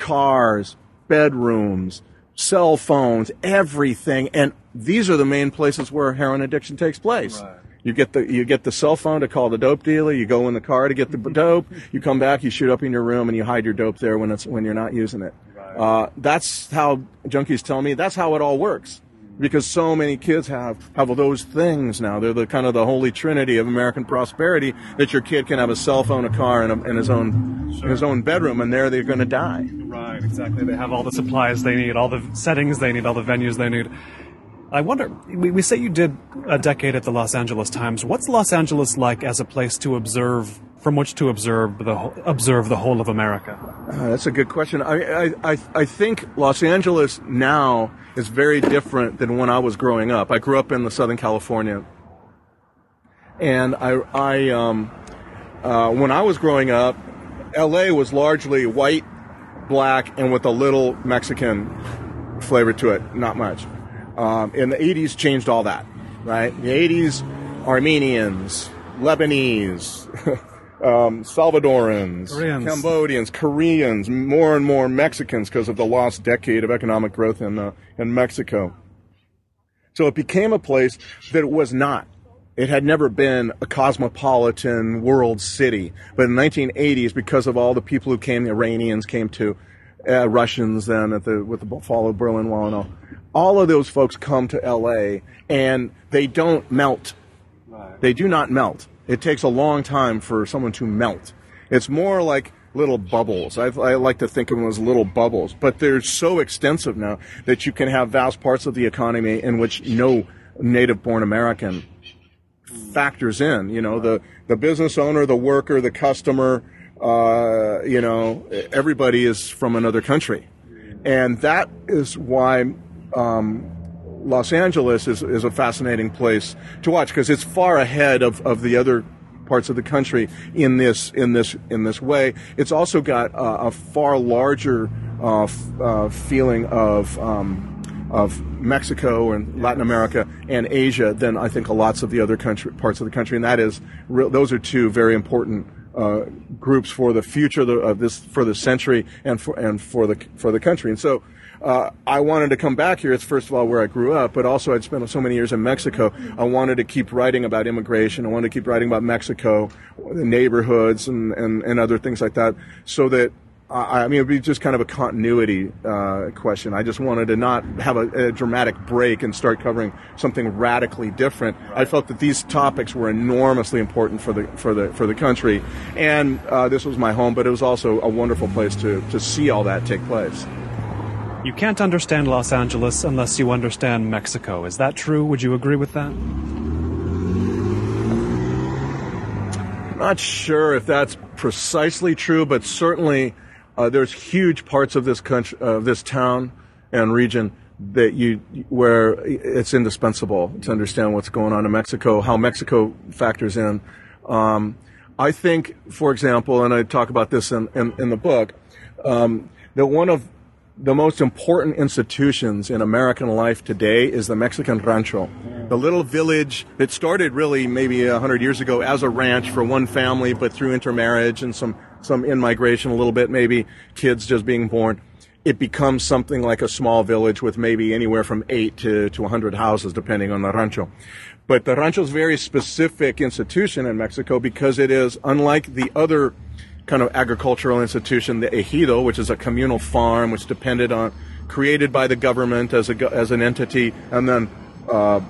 cars, bedrooms, cell phones, everything. And these are the main places where heroin addiction takes place. Right. You get the you get the cell phone to call the dope dealer. You go in the car to get the dope. You come back. You shoot up in your room and you hide your dope there when it's when you're not using it. Right. Uh, that's how junkies tell me. That's how it all works because so many kids have have those things now. They're the kind of the holy trinity of American prosperity that your kid can have a cell phone, a car, and, a, and his own sure. his own bedroom, and there they're going to die. Right, exactly. They have all the supplies they need, all the settings they need, all the venues they need. I wonder. We, we say you did a decade at the Los Angeles Times. What's Los Angeles like as a place to observe from which to observe the observe the whole of America? Uh, that's a good question. I, I I think Los Angeles now is very different than when I was growing up. I grew up in the Southern California, and I I um, uh, when I was growing up, L.A. was largely white, black, and with a little Mexican flavor to it. Not much. Um, the 80s changed all that, right? The 80s, Armenians, Lebanese, um, Salvadorans, Koreans. Cambodians, Koreans, more and more Mexicans because of the lost decade of economic growth in uh, in Mexico. So it became a place that it was not. It had never been a cosmopolitan world city, but in the 1980s, because of all the people who came, the Iranians came to, uh, Russians then at the with the fall of Berlin Wall and all, all of those folks come to L.A. and they don't melt. They do not melt. It takes a long time for someone to melt. It's more like little bubbles. I, I like to think of them as little bubbles, but they're so extensive now that you can have vast parts of the economy in which no native-born American factors in. You know, the the business owner, the worker, the customer. Uh, you know, everybody is from another country, and that is why. Um, Los Angeles is, is a fascinating place to watch because it's far ahead of, of the other parts of the country in this in this in this way. It's also got a far larger uh, f- uh, feeling of um, of Mexico and Latin America and Asia than I think a lots of the other country parts of the country, and that is re- those are two very important. Uh, groups for the future of this for the century and for and for the for the country, and so uh, I wanted to come back here. It's first of all where I grew up, but also I'd spent so many years in Mexico. I wanted to keep writing about immigration. I wanted to keep writing about Mexico, the neighborhoods, and, and, and other things like that, so that I mean, it would be just kind of a continuity uh, question. I just wanted to not have a, a, dramatic break and start covering something radically different. I felt that these topics were enormously important for the for the for the country, and uh, this was my home. But it was also a wonderful place to to see all that take place. You can't understand Los Angeles unless you understand Mexico. Is that true? Would you agree with that? Not sure if that's precisely true, but certainly uh, there's huge parts of this country, of uh, this town and region that you where it's indispensable to understand what's going on in Mexico, how Mexico factors in. Um, I think, for example, and I talk about this in, in, in the book, um, that one of the most important institutions in American life today is the Mexican rancho. The little village that started really maybe a hundred years ago as a ranch for one family, but through intermarriage and some, some in-migration a little bit, maybe kids just being born, it becomes something like a small village with maybe anywhere from eight to, to 100 houses, depending on the rancho. But the rancho is a very specific institution in Mexico because it is, unlike the other kind of agricultural institution, the ejido, which is a communal farm, which depended on, created by the government as a as an entity, and then uh,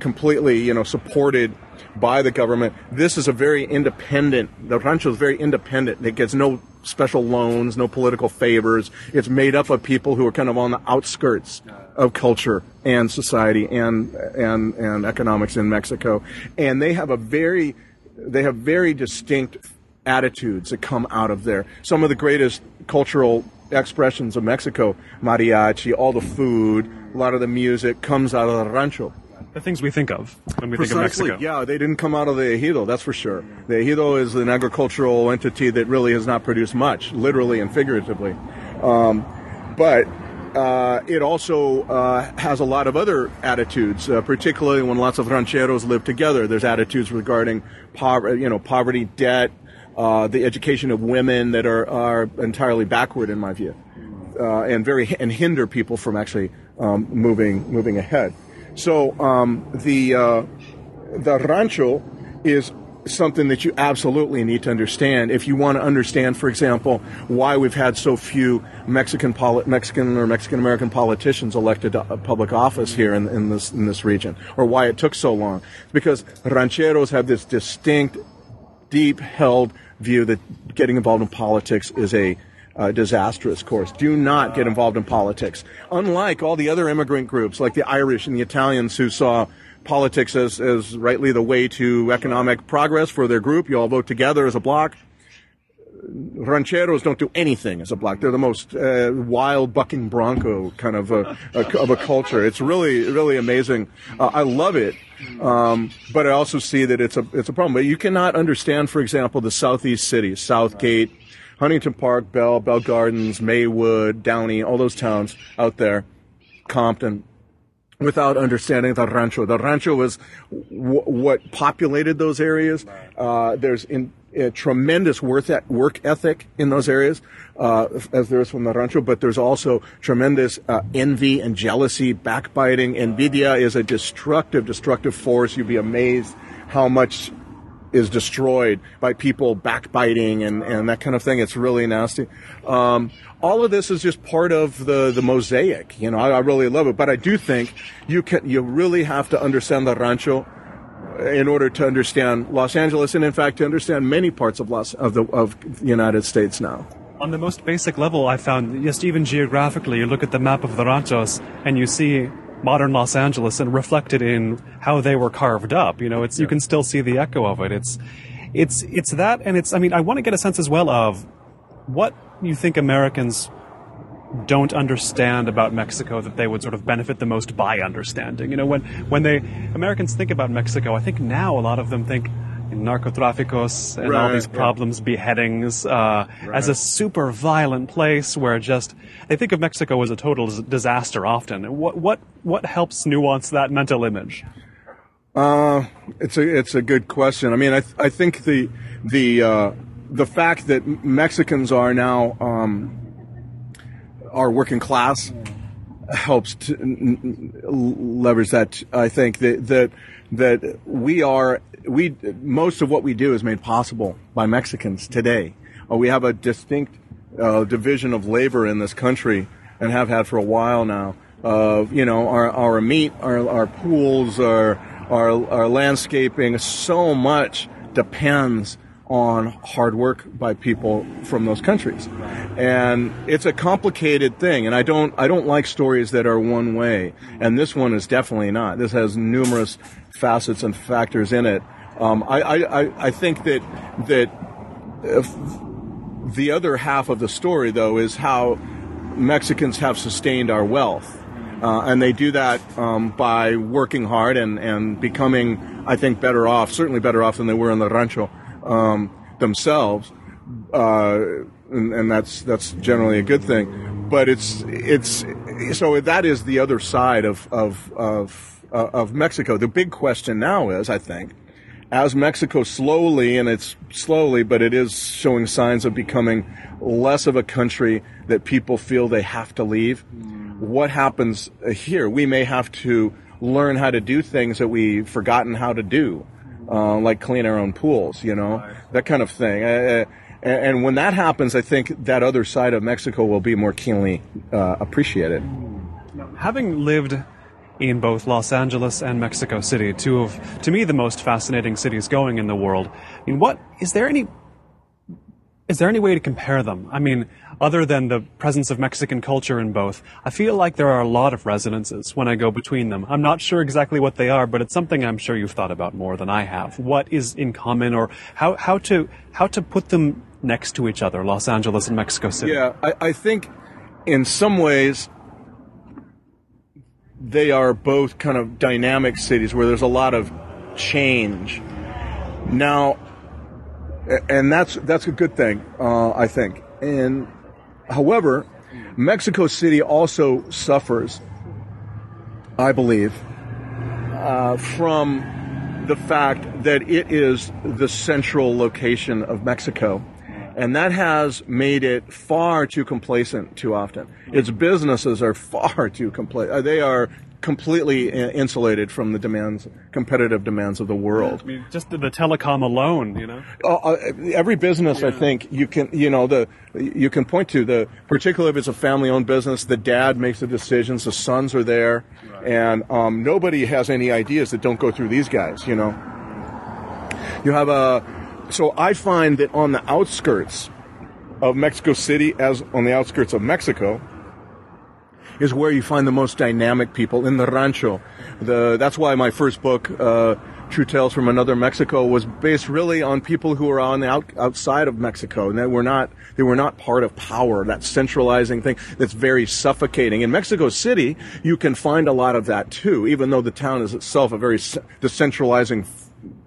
completely, you know, supported by the government. This is a very independent. The rancho is very independent. It gets no special loans, no political favors. It's made up of people who are kind of on the outskirts of culture and society and and and economics in Mexico, and they have a very they have very distinct attitudes that come out of there. Some of the greatest cultural expressions of Mexico, mariachi, all the food, a lot of the music comes out of the rancho. The things we think of when we Precisely, think of Mexico. Yeah, they didn't come out of the ejido, that's for sure. The ejido is an agricultural entity that really has not produced much, literally and figuratively. Um, but uh, it also uh, has a lot of other attitudes, uh, particularly when lots of rancheros live together. There's attitudes regarding poverty, you know, poverty, debt, uh, the education of women that are, are entirely backward in my view, uh, and very and hinder people from actually um, moving moving ahead. So um, the uh, the rancho is something that you absolutely need to understand if you want to understand, for example, why we've had so few Mexican poli- Mexican or Mexican American politicians elected to public office here in, in this in this region, or why it took so long. because rancheros have this distinct deep held view that getting involved in politics is a uh, disastrous course. Do not get involved in politics. Unlike all the other immigrant groups, like the Irish and the Italians, who saw politics as, as rightly the way to economic progress for their group, you all vote together as a bloc. Rancheros don't do anything as a bloc. They're the most uh, wild bucking bronco kind of a, a, of a culture. It's really, really amazing. Uh, I love it. Um, but I also see that it's a it's a problem. But you cannot understand, for example, the southeast cities, Southgate, Huntington Park, Bell, Bell Gardens, Maywood, Downey, all those towns out there, Compton, without understanding the rancho. The rancho was w- what populated those areas. Uh, there's in tremendous work work ethic in those areas, uh, as there is from the rancho, but there's also tremendous uh, envy and jealousy, backbiting. Envidia is a destructive, destructive force. You'd be amazed how much is destroyed by people backbiting and, and that kind of thing. It's really nasty. Um, all of this is just part of the, the mosaic. You know, I, I really love it, but I do think you can, you really have to understand the rancho in order to understand Los Angeles, and in fact to understand many parts of Los of the of the United States now. On the most basic level, I found just even geographically, you look at the map of the ranchos and you see modern Los Angeles and reflected in how they were carved up. You know, it's you can still see the echo of it. It's it's it's that, and it's. I mean, I want to get a sense as well of what you think Americans don't understand about Mexico that they would sort of benefit the most by understanding. You know, when when they Americans think about Mexico, I think now a lot of them think narcotraficos and right, all these problems, yeah. beheadings, uh, right. as a super violent place where just they think of Mexico as a total disaster often. What what what helps nuance that mental image? Uh, it's a it's a good question. I mean, I th- I think the the uh, the fact that Mexicans are now um, our working class helps to leverage that. I think that that that we are we most of what we do is made possible by Mexicans today. Uh, we have a distinct uh, division of labor in this country and have had for a while now. Uh, you know, our, our meat, our, our pools, our, our, our landscaping, so much depends on hard work by people from those countries. And it's a complicated thing and I don't I don't like stories that are one way. And this one is definitely not. This has numerous facets and factors in it. Um, I, I, I think that that the other half of the story though is how Mexicans have sustained our wealth. Uh, and they do that um, by working hard and, and becoming, I think, better off, certainly better off than they were in the rancho um, themselves, uh, and, and, that's that's generally a good thing. But it's it's so that is the other side of of of, uh, of Mexico. The big question now is, I think, as Mexico slowly, and it's slowly, but it is showing signs of becoming less of a country that people feel they have to leave. What happens here? We may have to learn how to do things that we've forgotten how to do uh, like clean our own pools, you know, that kind of thing. Uh, and when that happens, I think that other side of Mexico will be more keenly uh, appreciated. Having lived in both Los Angeles and Mexico City, two of, to me, the most fascinating cities going in the world. I mean, what is there any is there any way to compare them? I mean, other than the presence of Mexican culture in both, I feel like there are a lot of resonances when I go between them. I'm not sure exactly what they are, but it's something I'm sure you've thought about more than I have. What is in common or how, how to, how to put them next to each other, Los Angeles and Mexico City? Yeah, I, I think in some ways they are both kind of dynamic cities where there's a lot of change. Now, and that's that's a good thing, uh, I think. And however, Mexico City also suffers, I believe, uh, from the fact that it is the central location of Mexico. And that has made it far too complacent too often. Its businesses are far too complacent. They are completely insulated from the demands, competitive demands of the world. I mean, just the, the telecom alone, you know. Uh, uh, every business, yeah. I think, you can, you know, the you can point to the, particularly if it's a family-owned business, the dad makes the decisions, the sons are there, right. and um, nobody has any ideas that don't go through these guys. You know, you have a. So I find that on the outskirts of Mexico City, as on the outskirts of Mexico, is where you find the most dynamic people in the rancho. The, that's why my first book, uh, True Tales from Another Mexico, was based really on people who are on the out, outside of Mexico, and they were not they were not part of power. That centralizing thing that's very suffocating. In Mexico City, you can find a lot of that too, even though the town is itself a very decentralizing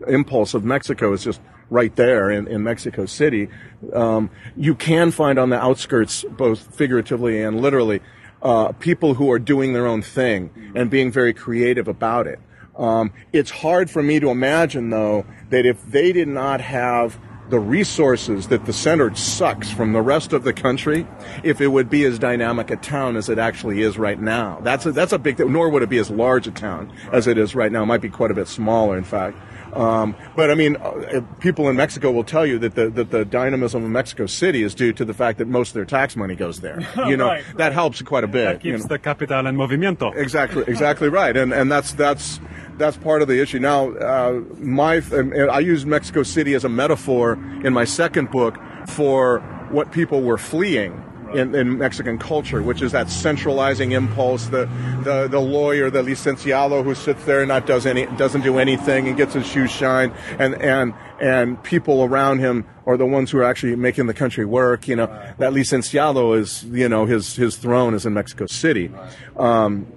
impulse of Mexico is just right there in, in Mexico City. Um, you can find on the outskirts, both figuratively and literally, uh, people who are doing their own thing and being very creative about it. Um, it's hard for me to imagine, though, that if they did not have the resources that the center sucks from the rest of the country if it would be as dynamic a town as it actually is right now. That's a, that's a big, nor would it be as large a town as it is right now. It might be quite a bit smaller, in fact. Um, but I mean, uh, people in Mexico will tell you that the, that the dynamism of Mexico City is due to the fact that most of their tax money goes there. You know, Right, that helps quite a bit. That keeps you know. the capital en movimiento. Exactly, exactly right, and and that's that's that's part of the issue. Now, uh, my I use Mexico City as a metaphor in my second book for what people were fleeing. In, in Mexican culture, which is that centralizing impulse, the, the the lawyer, the licenciado who sits there and not does any doesn't do anything and gets his shoes shined, and and and people around him are the ones who are actually making the country work. You know, that licenciado is you know his his throne is in Mexico City. Um,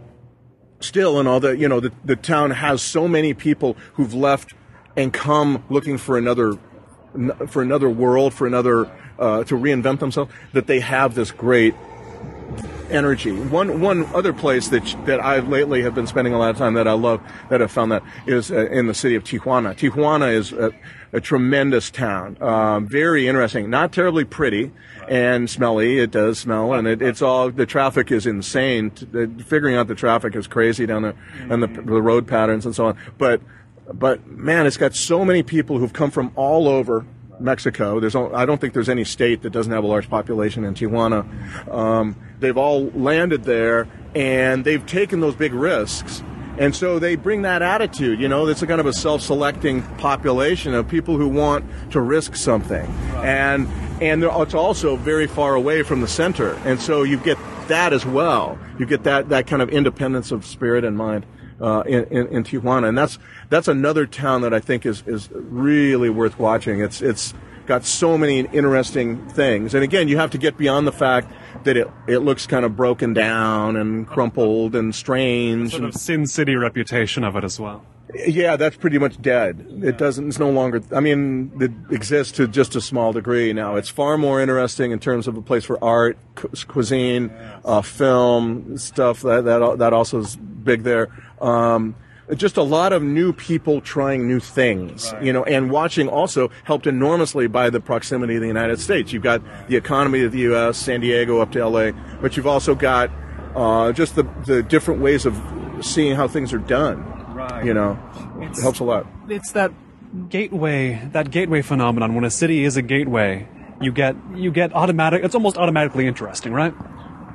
still and all that you know the, the town has so many people who've left and come looking for another for another world for another uh, to reinvent themselves that they have this great energy. One one other place that that I lately have been spending a lot of time that I love that I've found that is uh, in the city of Tijuana. Tijuana is a, a tremendous town um, very interesting. Not terribly pretty and smelly. It does smell and it, it's all the traffic is insane. Figuring out the traffic is crazy down there and the, the road patterns and so on. But but man it's got so many people who've come from all over Mexico. There's, I don't think there's any state that doesn't have a large population in Tijuana. Um, they've all landed there, and they've taken those big risks. And so they bring that attitude, you know, it's a kind of a self-selecting population of people who want to risk something. And, and it's also very far away from the center. And so you get that as well. You get that, that kind of independence of spirit and mind. Uh, in, in, in Tijuana, and that's that's another town that I think is is really worth watching. It's it's got so many interesting things, and again, you have to get beyond the fact that it it looks kind of broken down and crumpled and strange. Sort of Sin City reputation of it as well. yeah, that's pretty much dead. It doesn't. It's no longer. I mean, it exists to just a small degree now. It's far more interesting in terms of a place for art, cu- cuisine, uh, film stuff. That that that also is big there. Um, just a lot of new people trying new things, you know, and watching also helped enormously by the proximity of the United States. You've got the economy of the U.S., San Diego up to L.A., but you've also got uh, just the the different ways of seeing how things are done. Right. You know, it helps a lot. It's that gateway, that gateway phenomenon. When a city is a gateway, you get you get automatic. It's almost automatically interesting, right?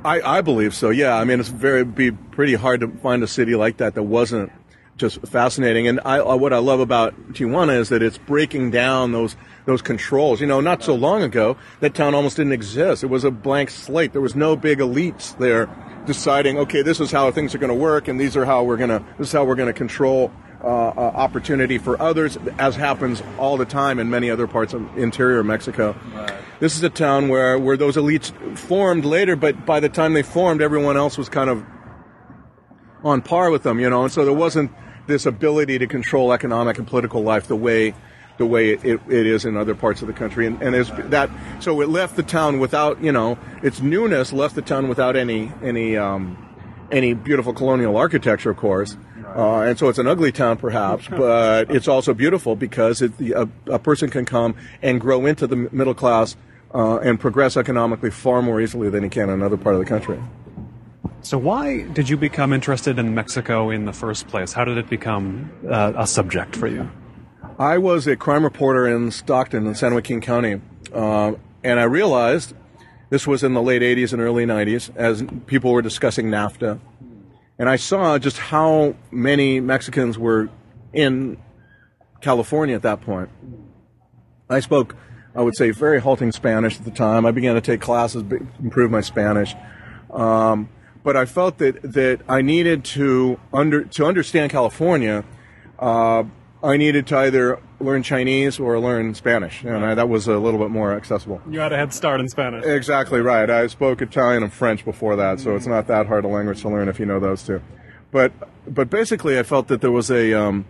I, I believe so. Yeah, I mean, it's very be pretty hard to find a city like that that wasn't just fascinating. And I, uh, what I love about Tijuana is that it's breaking down those those controls. You know, not so long ago, that town almost didn't exist. It was a blank slate. There was no big elites there deciding, okay, this is how things are going to work, and these are how we're going to this is how we're going to control. Uh, uh, opportunity for others, as happens all the time in many other parts of interior Mexico. This is a town where, where those elites formed later, but by the time they formed, everyone else was kind of on par with them, you know, and so there wasn't this ability to control economic and political life the way the way it, it, it is in other parts of the country, and, and there's that. So it left the town without, you know, its newness left the town without any any um, any beautiful colonial architecture, of course. Uh, and so it's an ugly town, perhaps, but it's also beautiful because it, a, a person can come and grow into the middle class uh, and progress economically far more easily than he can in another part of the country. So why did you become interested in Mexico in the first place? How did it become uh, a subject for you? I was a crime reporter in Stockton in San Joaquin County, uh, and I realized this was in the late 80s and early 90s as people were discussing NAFTA. And I saw just how many Mexicans were in California at that point. I spoke, I would say, very halting Spanish at the time. I began to take classes, improve my Spanish. Um, but I felt that, that I needed to under to understand California. Uh, I needed to either learn Chinese or learn Spanish, and I, that was a little bit more accessible. You had a head start in Spanish. Exactly right. I spoke Italian and French before that, so it's not that hard a language to learn if you know those two. But but basically, I felt that there was a um,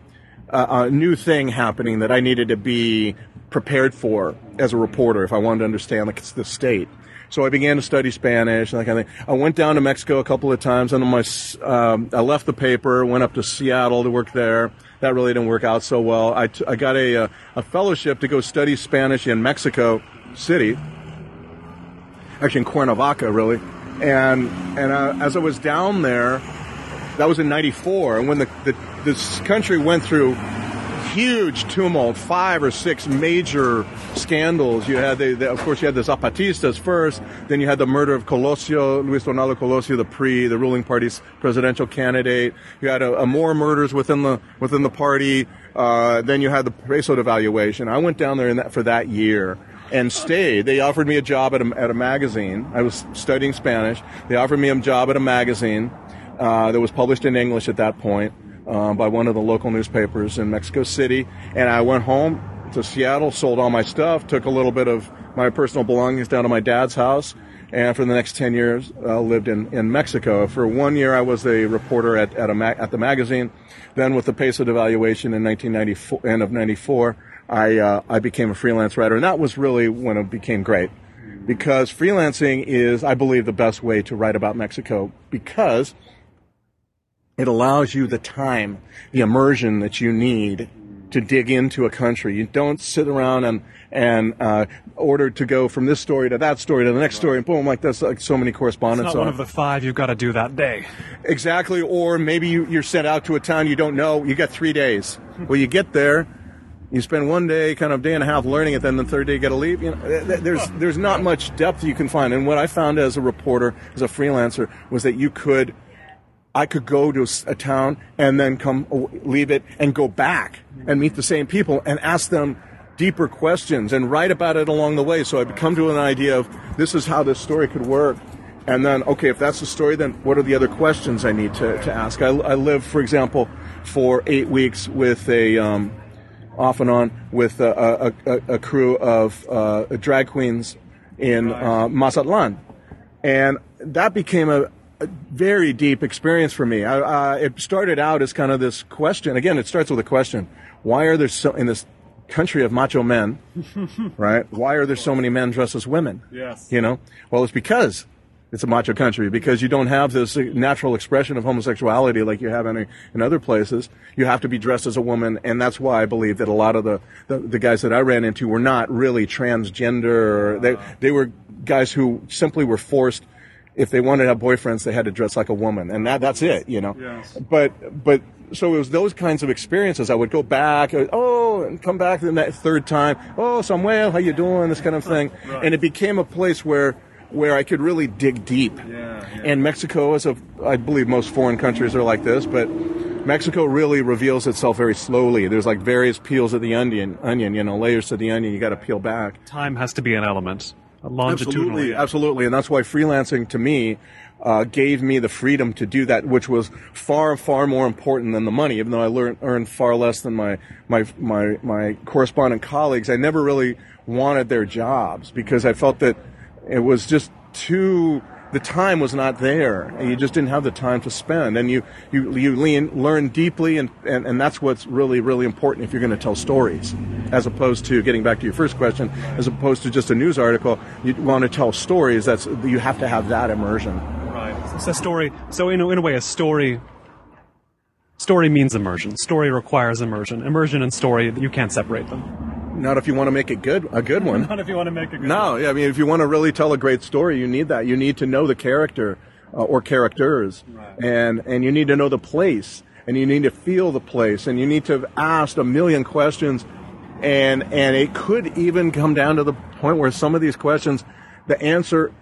a, a new thing happening that I needed to be prepared for as a reporter if I wanted to understand the, the state. So I began to study Spanish and that kind of thing. I went down to Mexico a couple of times, and my um, I left the paper, went up to Seattle to work there. That really didn't work out so well. I, t- I got a, a fellowship to go study Spanish in Mexico City, actually in Cuernavaca, really. And and uh, as I was down there, that was in '94, and when the, the this country went through huge tumult, five or six major scandals. You had, the, the, of course, you had the Zapatistas first, then you had the murder of Colosio, Luis Donaldo Colosio, the pre, the ruling party's presidential candidate. You had a, a more murders within the within the party. Uh, then you had the peso devaluation. I went down there that, for that year and stayed. They offered me a job at a, at a magazine. I was studying Spanish. They offered me a job at a magazine uh, that was published in English at that point uh, by one of the local newspapers in Mexico City. And I went home to Seattle, sold all my stuff, took a little bit of my personal belongings down to my dad's house, and for the next 10 years uh, lived in, in Mexico. For one year, I was a reporter at, at, a ma- at the magazine. Then with the peso devaluation in 1994, end of 94, I, uh, I became a freelance writer. And that was really when it became great. Because freelancing is, I believe, the best way to write about Mexico because it allows you the time, the immersion that you need to dig into a country. You don't sit around and and uh, order to go from this story to that story to the next story, and boom, like that's like so many correspondents. It's not one of the five you've got to do that day. Exactly, or maybe you, you're sent out to a town you don't know. You got three days. Well, you get there, you spend one day, kind of day and a half learning it, then the third day you got to leave. You know, there's there's not much depth you can find. And what I found as a reporter, as a freelancer, was that you could I could go to a town and then come leave it and go back and meet the same people and ask them deeper questions and write about it along the way. So I'd come to an idea of this is how this story could work. And then, okay, if that's the story, then what are the other questions I need to, to ask? I, I lived, for example, for eight weeks with a, um, off and on, with a, a, a crew of uh, drag queens in uh, Mazatlan. And that became a, a very deep experience for me. I, uh, it started out as kind of this question. Again, it starts with a question: Why are there so in this country of macho men, right? Why are there so many men dressed as women? Yes. You know, well, it's because it's a macho country because you don't have this natural expression of homosexuality like you have in, in other places. You have to be dressed as a woman, and that's why I believe that a lot of the, the, the guys that I ran into were not really transgender. They, they were guys who simply were forced if they wanted to have boyfriends, they had to dress like a woman, and that that's it, you know. Yes. But but so it was those kinds of experiences. I would go back, would, oh, and come back the that third time. Oh, Samuel, how you doing? This kind of thing, Right. and it became a place where where I could really dig deep. Yeah, yeah. And Mexico is a, I believe most foreign countries are like this, but Mexico really reveals itself very slowly. There's like various peels of the onion, onion, you know, layers to the onion. You got to peel back. Time has to be an element. A longitudinal. Absolutely, absolutely, and that's why freelancing to me uh, gave me the freedom to do that, which was far, far more important than the money. Even though I learned, earned far less than my my my my correspondent colleagues, I never really wanted their jobs because I felt that it was just too. The time was not there, and you just didn't have the time to spend. And you you you lean, learn deeply, and, and and that's what's really really important if you're going to tell stories, as opposed to getting back to your first question, as opposed to just a news article. You want to tell stories. That's you have to have that immersion. Right. It's a story. So in in a way, a story. Story means immersion. Story requires immersion. Immersion and story, you can't separate them. Not if you want to make it good, a good one. Not if you want to make a good. No, yeah, I mean, if you want to really tell a great story, you need that. You need to know the character uh, or characters, Right. and and you need to know the place, and you need to feel the place, and you need to have asked a million questions, and and it could even come down to the point where some of these questions, the answer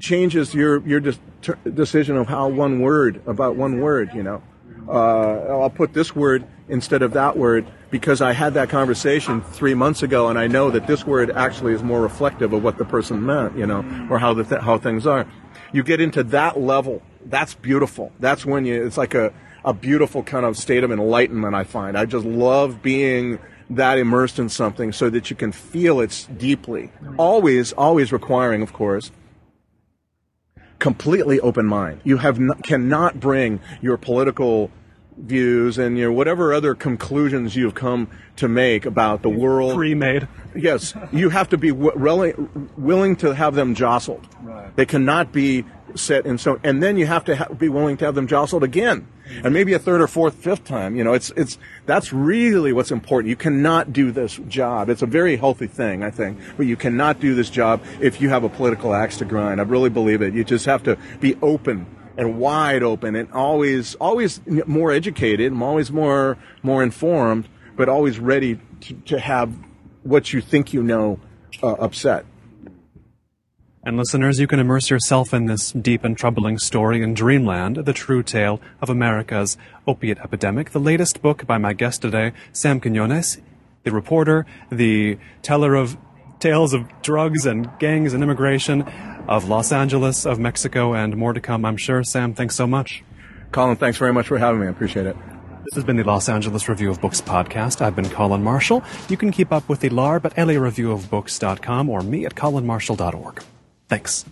changes your your ter- decision of how one word about one word. You know, uh, I'll put this word instead of that word because I had that conversation three months ago, and I know that this word actually is more reflective of what the person meant. You know, mm. or how the th- how things are. You get into that level. That's beautiful. That's when you. It's like a a beautiful kind of state of enlightenment. I find. I just love being that immersed in something so that you can feel it deeply. Always, always requiring, of course, completely open mind. You have n- cannot bring your political views and your whatever other conclusions you've come to make about the world. Pre-made. Yes, you have to be w- willing to have them jostled. Right. They cannot be set in stone. And then you have to ha- be willing to have them jostled again. And maybe a third or fourth, fifth time. You know, it's, it's, that's really what's important. You cannot do this job. It's a very healthy thing, I think, but you cannot do this job if you have a political axe to grind. I really believe it. You just have to be open and wide open and always, always more educated and always more, more informed, but always ready to, to have what you think you know uh, upset. And listeners, you can immerse yourself in this deep and troubling story in Dreamland, the true tale of America's opiate epidemic, the latest book by my guest today, Sam Quinones, the reporter, the teller of tales of drugs and gangs and immigration of Los Angeles, of Mexico, and more to come, I'm sure. Sam, thanks so much. Colin, thanks very much for having me. I appreciate it. This has been the Los Angeles Review of Books podcast. I've been Colin Marshall. You can keep up with the LARB at lareviewofbooks.com or me at colinmarshall.org. Thanks.